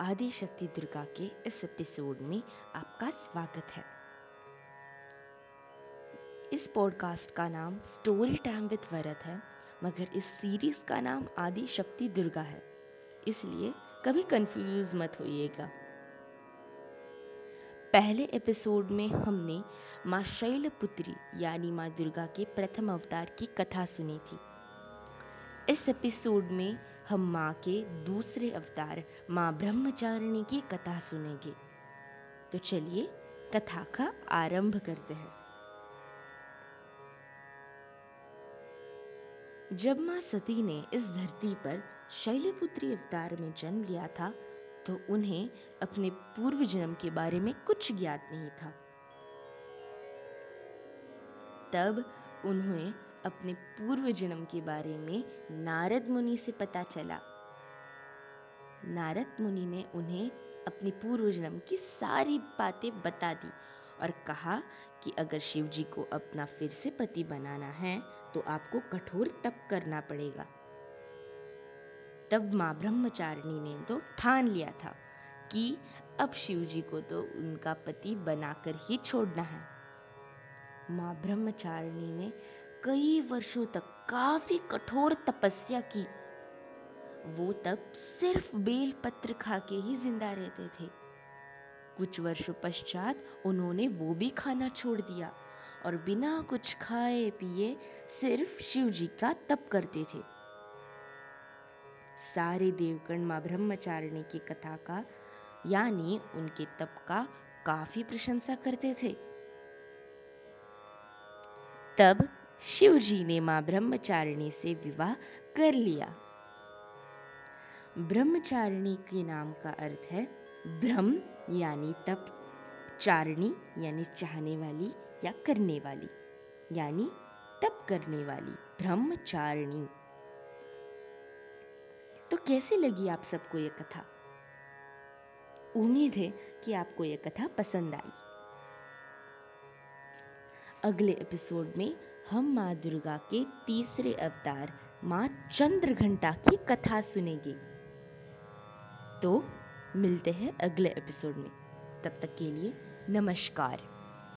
आदि शक्ति दुर्गा के इस एपिसोड में आपका स्वागत है। इस पॉडकास्ट का नाम स्टोरी टाइम विद वरद है, मगर इस सीरीज़ का नाम आदि शक्ति दुर्गा है, इसलिए कभी कंफ्यूज मत होइएगा। पहले एपिसोड में हमने माँ शैलपुत्री यानी माँ दुर्गा के प्रथम अवतार की कथा सुनी थी। इस एपिसोड में हम माँ के दूसरे अवतार माँ ब्रह्मचारिणी की कथा सुनेंगे। तो चलिए कथा का आरंभ करते हैं। जब माँ सती ने इस धरती पर शैलपुत्री अवतार में जन्म लिया था तो उन्हें अपने पूर्व जन्म के बारे में कुछ ज्ञात नहीं था। तब उन्हें अपने पूर्व जन्म के बारे में नारद मुनि से पता चला। नारद मुनि ने उन्हें अपनी पूर्व जन्म की सारी बातें बता दी और कहा कि अगर शिव जी को अपना फिर से पति बनाना है तो आपको कठोर तप करना पड़ेगा। तब माँ ब्रह्मचारिणी ने तो ठान लिया था कि अब शिव जी को तो उनका पति बनाकर ही छोड़ना है। माँ ब्रह्मचारिणी ने कई वर्षों तक काफ़ी कठोर तपस्या की। वो तब सिर्फ़ बेल पत्र खा के ही ज़िंदा रहते थे। कुछ वर्षों पश्चात उन्होंने वो भी खाना छोड़ दिया और बिना कुछ खाए पिए सिर्फ़ शिव जी का तप करते थे। सारे देवगण माँ ब्रह्मचारिणी की कथा का, यानी उनके तप का काफ़ी प्रशंसा करते थे। तब शिव जी ने माँ ब्रह्मचारिणी से विवाह कर लिया। ब्रह्मचारिणी के नाम का अर्थ है ब्रह्म यानी तप, चारिणी, यानी चाहने वाली या करने वाली, यानी तप करने वाली, ब्रह्मचारिणी। तो कैसे लगी आप सबको ये कथा? उम्मीद है कि आपको ये कथा पसंद आई। अगले एपिसोड में हम माँ दुर्गा के तीसरे अवतार, माँ चंद्र घंटा की कथा सुनेंगे। तो मिलते हैं अगले एपिसोड में। तब तक के लिए नमस्कार।